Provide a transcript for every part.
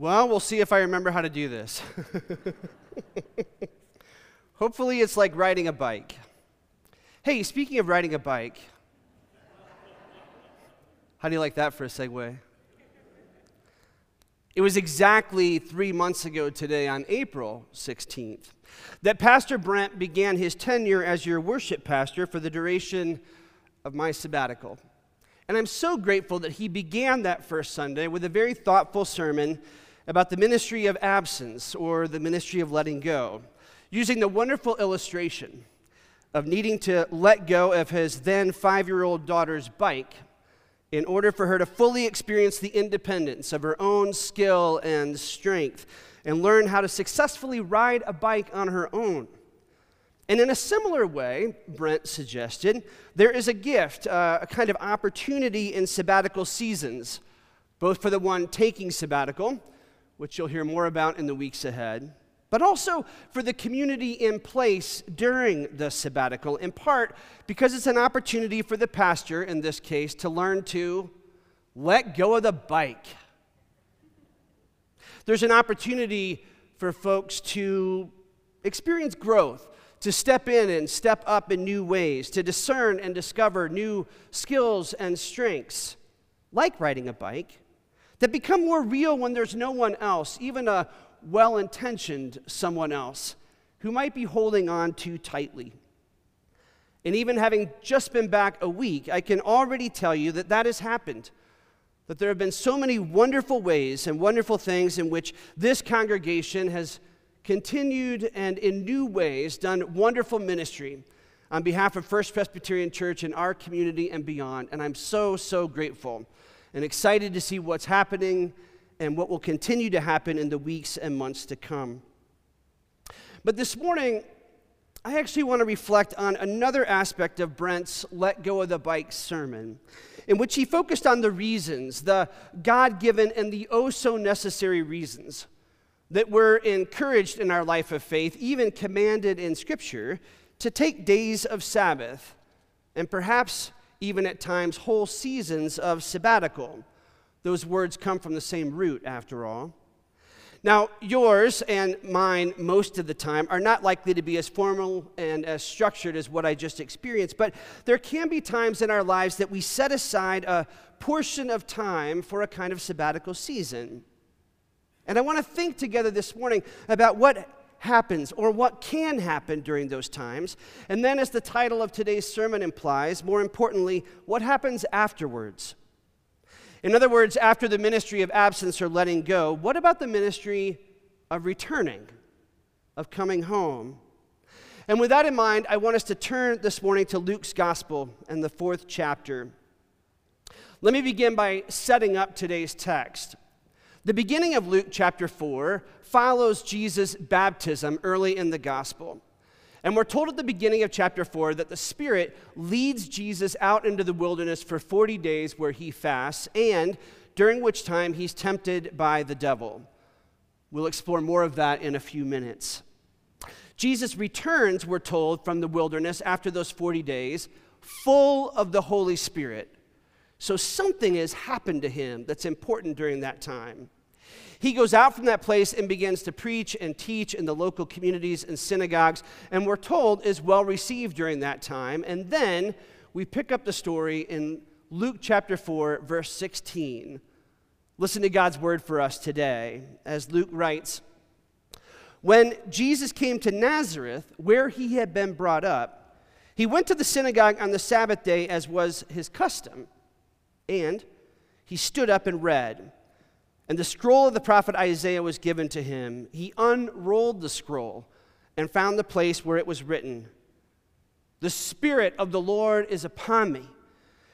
Well, we'll see if I remember how to do this. Hopefully, it's like riding a bike. Hey, speaking of riding a bike, how do you like that for a segue? It was exactly three months ago today, on April 16th, that Pastor Brent began his tenure as your worship pastor for the duration of my sabbatical. And I'm so grateful that he began that first Sunday with a very thoughtful sermon about the ministry of absence or the ministry of letting go, using the wonderful illustration of needing to let go of his then five year old daughter's bike in order for her to fully experience the independence of her own skill and strength and learn how to successfully ride a bike on her own. And in a similar way, Brent suggested, there is a gift, uh, a kind of opportunity in sabbatical seasons, both for the one taking sabbatical which you'll hear more about in the weeks ahead, but also for the community in place during the sabbatical, in part because it's an opportunity for the pastor, in this case, to learn to let go of the bike. There's an opportunity for folks to experience growth, to step in and step up in new ways, to discern and discover new skills and strengths, like riding a bike that become more real when there's no one else, even a well intentioned someone else, who might be holding on too tightly. And even having just been back a week, I can already tell you that that has happened. That there have been so many wonderful ways and wonderful things in which this congregation has continued and in new ways done wonderful ministry on behalf of First Presbyterian Church in our community and beyond. And I'm so, so grateful and excited to see what's happening and what will continue to happen in the weeks and months to come. But this morning, I actually want to reflect on another aspect of Brent's Let Go of the Bike sermon, in which he focused on the reasons, the God given and the oh so necessary reasons that we're encouraged in our life of faith, even commanded in Scripture, to take days of Sabbath and perhaps even at times whole seasons of sabbatical. Those words come from the same root, after all. Now, yours and mine, most of the time, are not likely to be as formal and as structured as what I just experienced, but there can be times in our lives that we set aside a portion of time for a kind of sabbatical season. And I want to think together this morning about what happens or what can happen during those times. And then, as the title of today's sermon implies, more importantly, what happens afterwards. In other words, after the ministry of absence or letting go, what about the ministry of returning, of coming home? And with that in mind, I want us to turn this morning to Luke's gospel and the fourth chapter. Let me begin by setting up today's text. The beginning of Luke chapter 4 follows Jesus' baptism early in the gospel. And we're told at the beginning of chapter 4 that the Spirit leads Jesus out into the wilderness for 40 days where he fasts, and during which time he's tempted by the devil. We'll explore more of that in a few minutes. Jesus returns, we're told, from the wilderness after those 40 days, full of the Holy Spirit. So something has happened to him that's important during that time. He goes out from that place and begins to preach and teach in the local communities and synagogues, and we're told is well received during that time. And then we pick up the story in Luke chapter 4, verse 16. Listen to God's word for us today as Luke writes When Jesus came to Nazareth, where he had been brought up, he went to the synagogue on the Sabbath day as was his custom, and he stood up and read. And the scroll of the prophet Isaiah was given to him. He unrolled the scroll and found the place where it was written The Spirit of the Lord is upon me,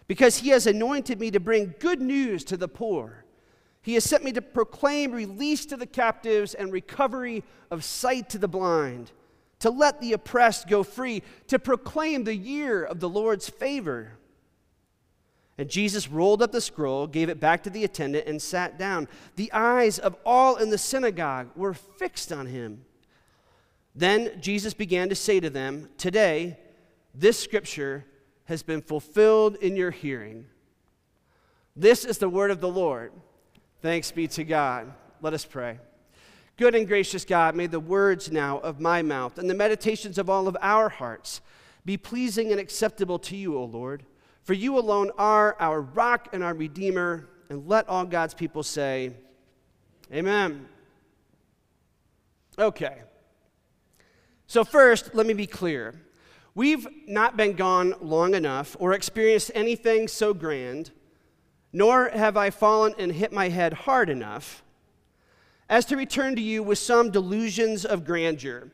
because he has anointed me to bring good news to the poor. He has sent me to proclaim release to the captives and recovery of sight to the blind, to let the oppressed go free, to proclaim the year of the Lord's favor. And Jesus rolled up the scroll, gave it back to the attendant, and sat down. The eyes of all in the synagogue were fixed on him. Then Jesus began to say to them, Today, this scripture has been fulfilled in your hearing. This is the word of the Lord. Thanks be to God. Let us pray. Good and gracious God, may the words now of my mouth and the meditations of all of our hearts be pleasing and acceptable to you, O Lord. For you alone are our rock and our redeemer. And let all God's people say, Amen. Okay. So, first, let me be clear. We've not been gone long enough or experienced anything so grand, nor have I fallen and hit my head hard enough as to return to you with some delusions of grandeur,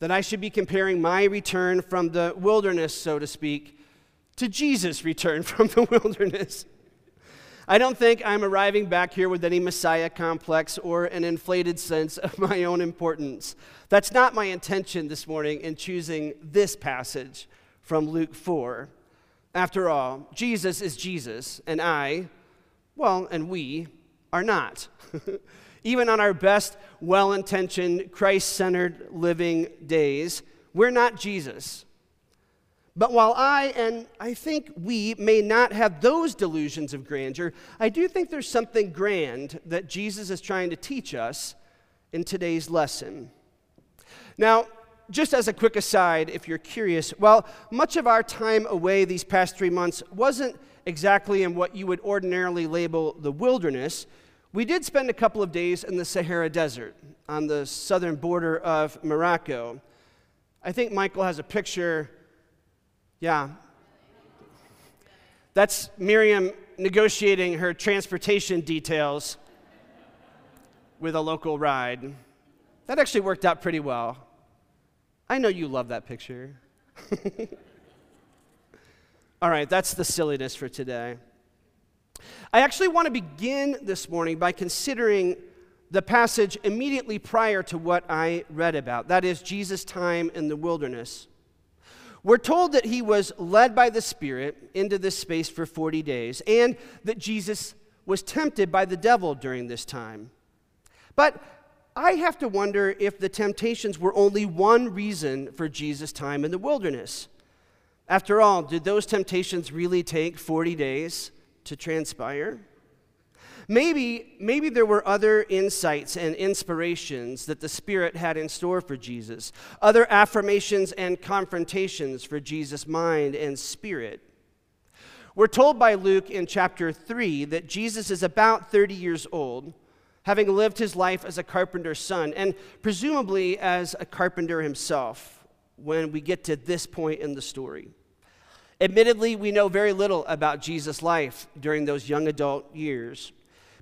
that I should be comparing my return from the wilderness, so to speak, to Jesus' return from the wilderness. I don't think I'm arriving back here with any Messiah complex or an inflated sense of my own importance. That's not my intention this morning in choosing this passage from Luke 4. After all, Jesus is Jesus, and I, well, and we, are not. Even on our best, well intentioned, Christ centered living days, we're not Jesus. But while I and I think we may not have those delusions of grandeur, I do think there's something grand that Jesus is trying to teach us in today's lesson. Now, just as a quick aside, if you're curious, while much of our time away these past three months wasn't exactly in what you would ordinarily label the wilderness, we did spend a couple of days in the Sahara Desert on the southern border of Morocco. I think Michael has a picture. Yeah. That's Miriam negotiating her transportation details with a local ride. That actually worked out pretty well. I know you love that picture. All right, that's the silliness for today. I actually want to begin this morning by considering the passage immediately prior to what I read about. That is Jesus' time in the wilderness. We're told that he was led by the Spirit into this space for 40 days and that Jesus was tempted by the devil during this time. But I have to wonder if the temptations were only one reason for Jesus' time in the wilderness. After all, did those temptations really take 40 days? to transpire. Maybe, maybe there were other insights and inspirations that the Spirit had in store for Jesus, other affirmations and confrontations for Jesus' mind and spirit. We're told by Luke in chapter 3 that Jesus is about 30 years old, having lived his life as a carpenter's son, and presumably as a carpenter himself when we get to this point in the story. Admittedly, we know very little about Jesus' life during those young adult years,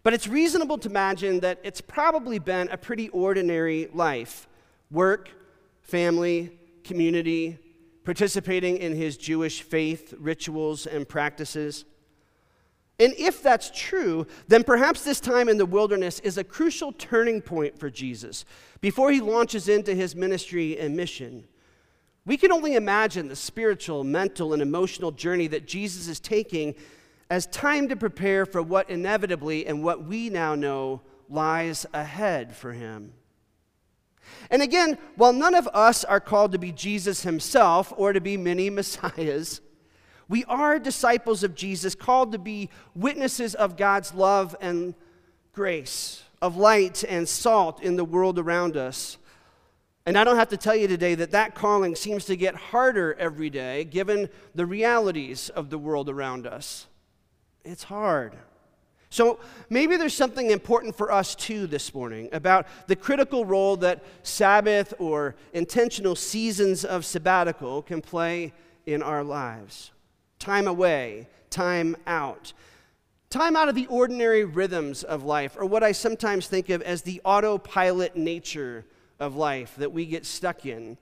but it's reasonable to imagine that it's probably been a pretty ordinary life work, family, community, participating in his Jewish faith, rituals, and practices. And if that's true, then perhaps this time in the wilderness is a crucial turning point for Jesus before he launches into his ministry and mission. We can only imagine the spiritual, mental, and emotional journey that Jesus is taking as time to prepare for what inevitably and what we now know lies ahead for him. And again, while none of us are called to be Jesus himself or to be many messiahs, we are disciples of Jesus, called to be witnesses of God's love and grace, of light and salt in the world around us. And I don't have to tell you today that that calling seems to get harder every day given the realities of the world around us. It's hard. So maybe there's something important for us too this morning about the critical role that Sabbath or intentional seasons of sabbatical can play in our lives. Time away, time out. Time out of the ordinary rhythms of life, or what I sometimes think of as the autopilot nature of life that we get stuck in,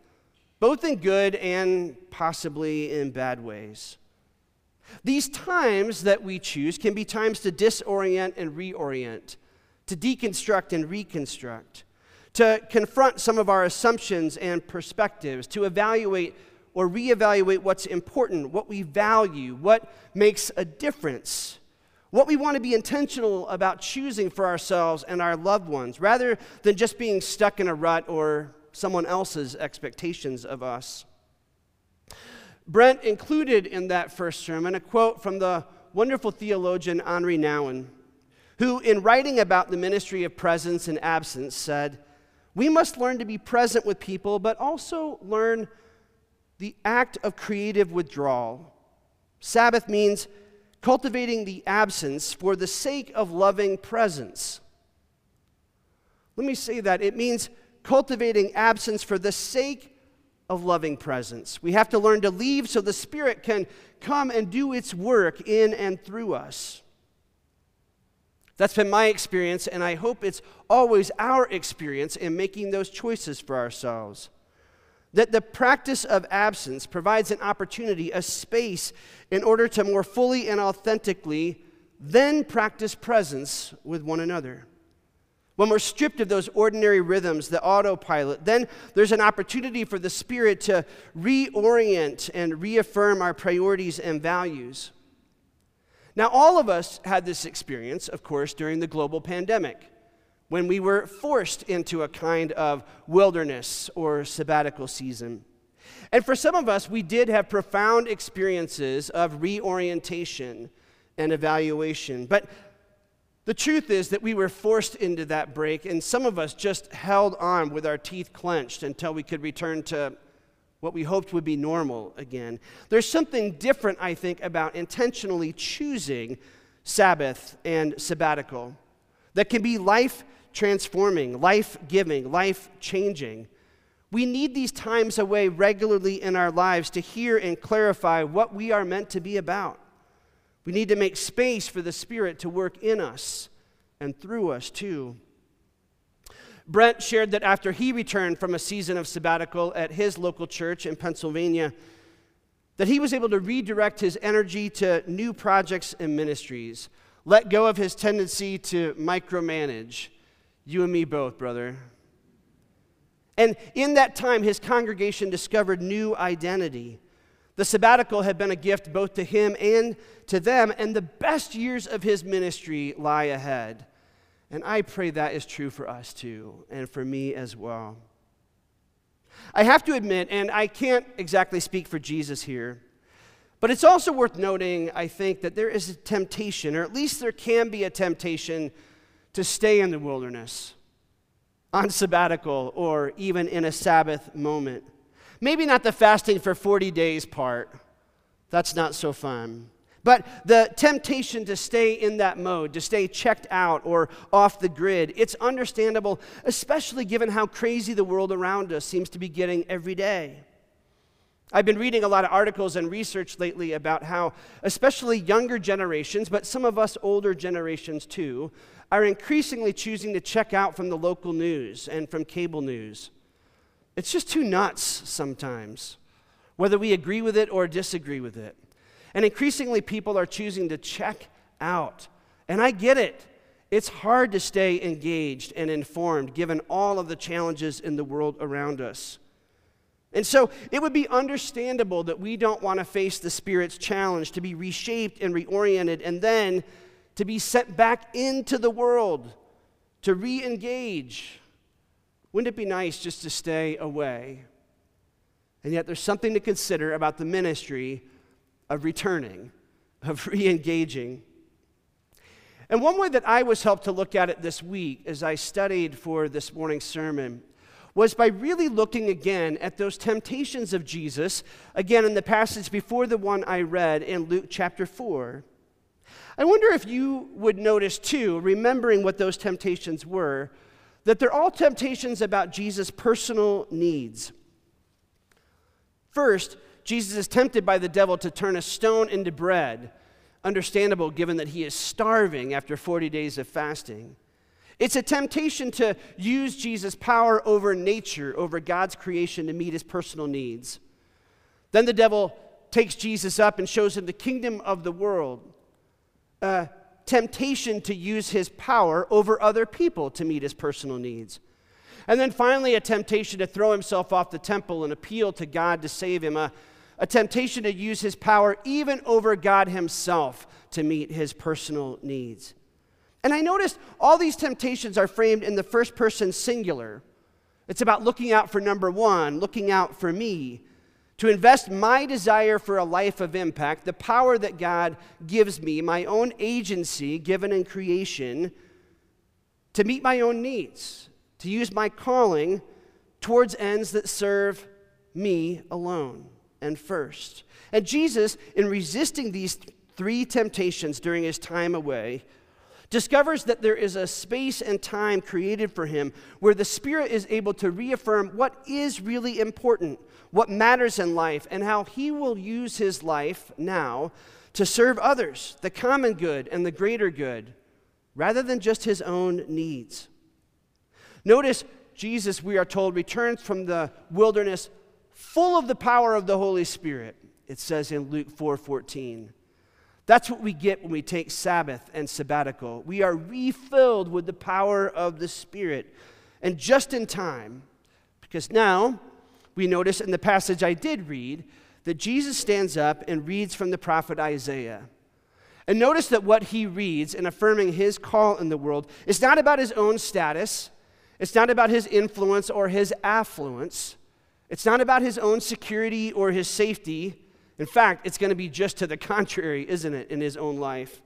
both in good and possibly in bad ways. These times that we choose can be times to disorient and reorient, to deconstruct and reconstruct, to confront some of our assumptions and perspectives, to evaluate or reevaluate what's important, what we value, what makes a difference what we want to be intentional about choosing for ourselves and our loved ones, rather than just being stuck in a rut or someone else's expectations of us. Brent included in that first sermon a quote from the wonderful theologian Henri Nouwen, who, in writing about the ministry of presence and absence, said, We must learn to be present with people, but also learn the act of creative withdrawal. Sabbath means cultivating the absence for the sake of loving presence. Let me say that. It means cultivating absence for the sake of loving presence. We have to learn to leave so the Spirit can come and do its work in and through us. That's been my experience, and I hope it's always our experience in making those choices for ourselves. That the practice of absence provides an opportunity, a space, in order to more fully and authentically then practice presence with one another. When we're stripped of those ordinary rhythms, the autopilot, then there's an opportunity for the Spirit to reorient and reaffirm our priorities and values. Now, all of us had this experience, of course, during the global pandemic, when we were forced into a kind of wilderness or sabbatical season. And for some of us, we did have profound experiences of reorientation and evaluation. But the truth is that we were forced into that break, and some of us just held on with our teeth clenched until we could return to what we hoped would be normal again. There's something different, I think, about intentionally choosing Sabbath and sabbatical that can be life transforming, life giving, life changing. We need these times away regularly in our lives to hear and clarify what we are meant to be about. We need to make space for the Spirit to work in us and through us, too. Brent shared that after he returned from a season of sabbatical at his local church in Pennsylvania, that he was able to redirect his energy to new projects and ministries, let go of his tendency to micromanage. You and me both, brother. And in that time, his congregation discovered new identity. The sabbatical had been a gift both to him and to them, and the best years of his ministry lie ahead. And I pray that is true for us too, and for me as well. I have to admit, and I can't exactly speak for Jesus here, but it's also worth noting, I think, that there is a temptation, or at least there can be a temptation, to stay in the wilderness on sabbatical or even in a Sabbath moment. Maybe not the fasting for 40 days part. That's not so fun. But the temptation to stay in that mode, to stay checked out or off the grid, it's understandable, especially given how crazy the world around us seems to be getting every day. I've been reading a lot of articles and research lately about how, especially younger generations, but some of us older generations too, are increasingly choosing to check out from the local news and from cable news. It's just too nuts sometimes, whether we agree with it or disagree with it. And increasingly, people are choosing to check out. And I get it. It's hard to stay engaged and informed given all of the challenges in the world around us. And so it would be understandable that we don't want to face the Spirit's challenge to be reshaped and reoriented and then to be sent back into the world to re engage wouldn't it be nice just to stay away? And yet, there's something to consider about the ministry of returning, of re engaging. And one way that I was helped to look at it this week as I studied for this morning's sermon was by really looking again at those temptations of Jesus, again in the passage before the one I read in Luke chapter 4. I wonder if you would notice too, remembering what those temptations were, that they're all temptations about Jesus' personal needs. First, Jesus is tempted by the devil to turn a stone into bread. Understandable given that he is starving after 40 days of fasting. It's a temptation to use Jesus' power over nature, over God's creation, to meet his personal needs. Then the devil takes Jesus up and shows him the kingdom of the world. Uh, temptation to use his power over other people to meet his personal needs. And then finally, a temptation to throw himself off the temple and appeal to God to save him. A, a temptation to use his power even over God himself to meet his personal needs. And I noticed all these temptations are framed in the first person singular. It's about looking out for number one, looking out for me. To invest my desire for a life of impact, the power that God gives me, my own agency given in creation, to meet my own needs, to use my calling towards ends that serve me alone and first. And Jesus, in resisting these three temptations during his time away, discovers that there is a space and time created for him where the Spirit is able to reaffirm what is really important, what matters in life, and how he will use his life now to serve others, the common good and the greater good, rather than just his own needs. Notice Jesus, we are told, returns from the wilderness full of the power of the Holy Spirit. It says in Luke 4 14. That's what we get when we take Sabbath and sabbatical. We are refilled with the power of the Spirit. And just in time, because now we notice in the passage I did read that Jesus stands up and reads from the prophet Isaiah. And notice that what he reads in affirming his call in the world is not about his own status, it's not about his influence or his affluence, it's not about his own security or his safety. In fact, it's going to be just to the contrary, isn't it, in his own life?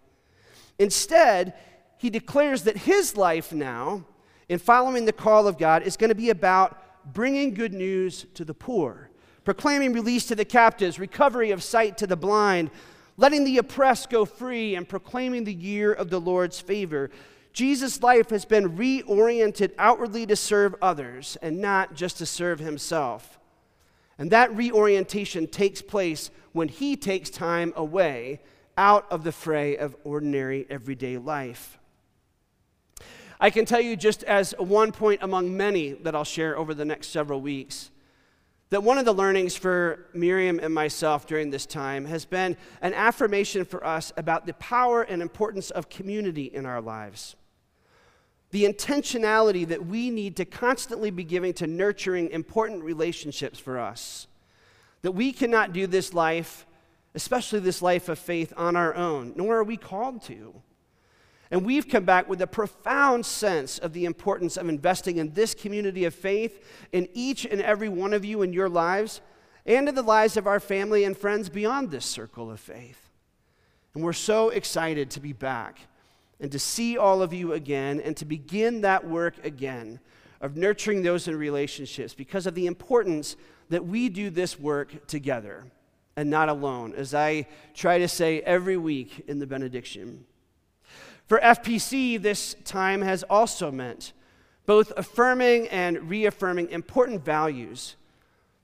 Instead, he declares that his life now, in following the call of God, is going to be about bringing good news to the poor, proclaiming release to the captives, recovery of sight to the blind, letting the oppressed go free, and proclaiming the year of the Lord's favor. Jesus' life has been reoriented outwardly to serve others and not just to serve himself. And that reorientation takes place when he takes time away out of the fray of ordinary everyday life. I can tell you, just as one point among many that I'll share over the next several weeks, that one of the learnings for Miriam and myself during this time has been an affirmation for us about the power and importance of community in our lives. The intentionality that we need to constantly be giving to nurturing important relationships for us. That we cannot do this life, especially this life of faith, on our own, nor are we called to. And we've come back with a profound sense of the importance of investing in this community of faith in each and every one of you in your lives and in the lives of our family and friends beyond this circle of faith. And we're so excited to be back and to see all of you again and to begin that work again of nurturing those in relationships because of the importance that we do this work together and not alone, as I try to say every week in the benediction. For FPC, this time has also meant both affirming and reaffirming important values.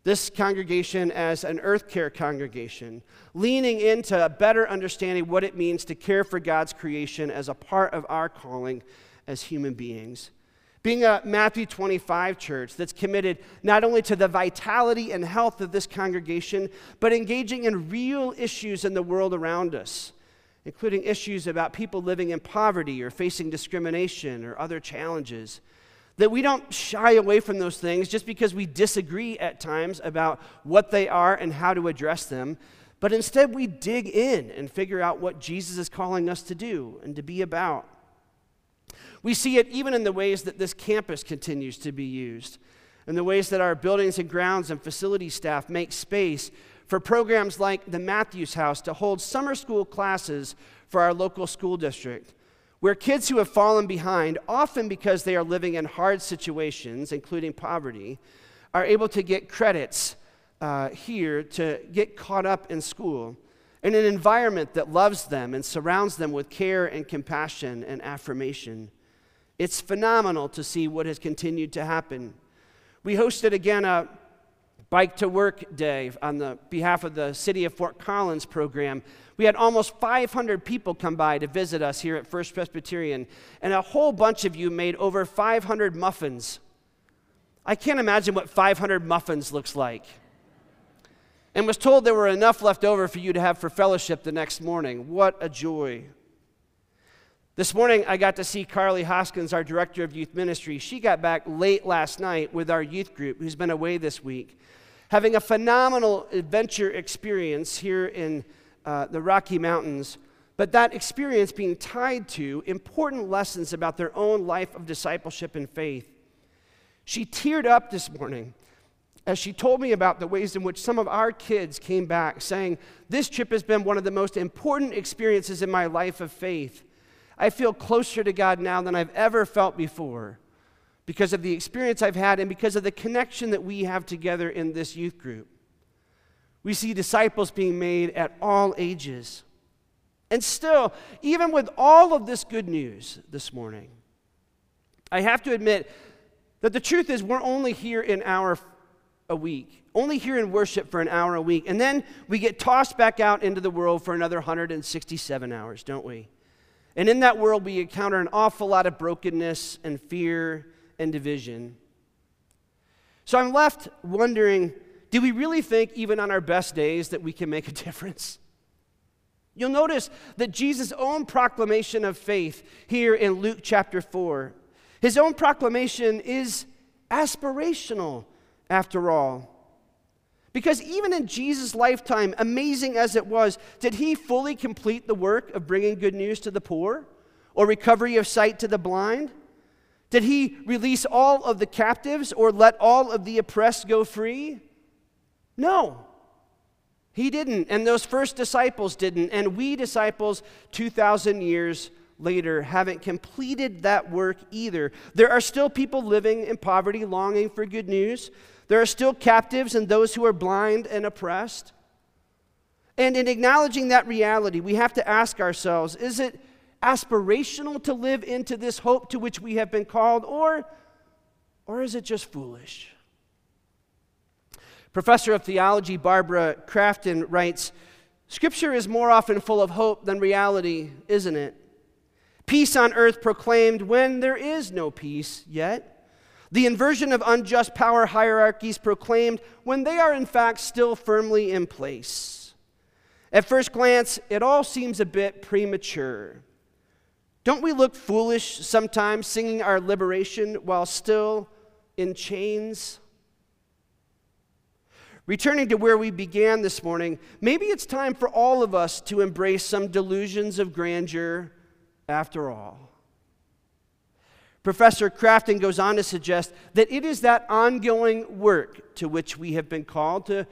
This congregation, as an earth care congregation, leaning into a better understanding what it means to care for God's creation as a part of our calling as human beings. Being a Matthew 25 church that's committed not only to the vitality and health of this congregation, but engaging in real issues in the world around us, including issues about people living in poverty or facing discrimination or other challenges. That we don't shy away from those things just because we disagree at times about what they are and how to address them, but instead we dig in and figure out what Jesus is calling us to do and to be about. We see it even in the ways that this campus continues to be used, in the ways that our buildings and grounds and facility staff make space for programs like the Matthews House to hold summer school classes for our local school district, where kids who have fallen behind, often because they are living in hard situations, including poverty, are able to get credits uh, here to get caught up in school in an environment that loves them and surrounds them with care and compassion and affirmation. It's phenomenal to see what has continued to happen. We hosted again a Bike to Work Day on the behalf of the City of Fort Collins program. We had almost 500 people come by to visit us here at First Presbyterian, and a whole bunch of you made over 500 muffins. I can't imagine what 500 muffins looks like. And was told there were enough left over for you to have for fellowship the next morning. What a joy. This morning, I got to see Carly Hoskins, our director of youth ministry. She got back late last night with our youth group, who's been away this week, having a phenomenal adventure experience here in uh, the Rocky Mountains. But that experience being tied to important lessons about their own life of discipleship and faith. She teared up this morning as she told me about the ways in which some of our kids came back saying, This trip has been one of the most important experiences in my life of faith. I feel closer to God now than I've ever felt before because of the experience I've had and because of the connection that we have together in this youth group. We see disciples being made at all ages. And still, even with all of this good news this morning, I have to admit that the truth is we're only here in our a week, only here in worship for an hour a week. And then we get tossed back out into the world for another 167 hours, don't we? And in that world, we encounter an awful lot of brokenness and fear and division. So I'm left wondering do we really think, even on our best days, that we can make a difference? You'll notice that Jesus' own proclamation of faith here in Luke chapter 4, his own proclamation is aspirational after all. Because even in Jesus' lifetime, amazing as it was, did he fully complete the work of bringing good news to the poor or recovery of sight to the blind? Did he release all of the captives or let all of the oppressed go free? No. He didn't, and those first disciples didn't, and we disciples 2,000 years later haven't completed that work either. There are still people living in poverty, longing for good news. There are still captives and those who are blind and oppressed. And in acknowledging that reality, we have to ask ourselves is it aspirational to live into this hope to which we have been called, or, or is it just foolish? Professor of theology Barbara Crafton writes Scripture is more often full of hope than reality, isn't it? Peace on earth proclaimed when there is no peace yet. The inversion of unjust power hierarchies proclaimed when they are in fact still firmly in place. At first glance, it all seems a bit premature. Don't we look foolish sometimes singing our liberation while still in chains? Returning to where we began this morning, maybe it's time for all of us to embrace some delusions of grandeur after all. Professor Crafton goes on to suggest that it is that ongoing work to which we have been called to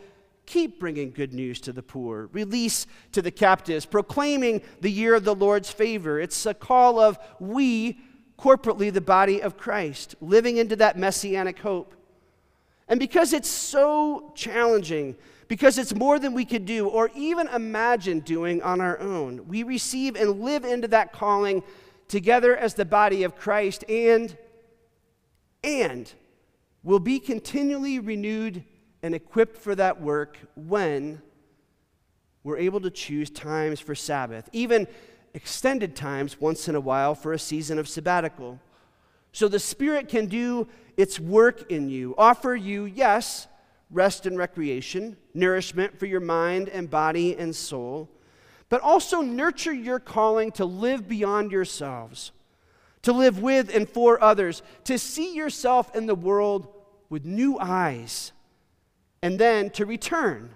keep bringing good news to the poor, release to the captives, proclaiming the year of the Lord's favor. It's a call of we, corporately, the body of Christ, living into that messianic hope. And because it's so challenging, because it's more than we could do or even imagine doing on our own, we receive and live into that calling together as the body of Christ and and will be continually renewed and equipped for that work when we're able to choose times for Sabbath, even extended times once in a while for a season of sabbatical. So the Spirit can do its work in you, offer you, yes, rest and recreation, nourishment for your mind and body and soul, but also nurture your calling to live beyond yourselves, to live with and for others, to see yourself in the world with new eyes, and then to return.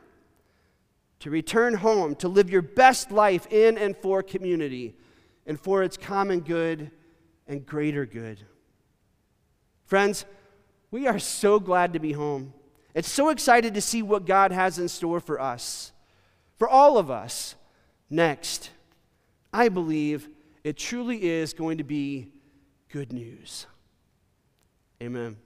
To return home, to live your best life in and for community and for its common good and greater good. Friends, we are so glad to be home. It's so excited to see what God has in store for us, for all of us next, I believe it truly is going to be good news. Amen.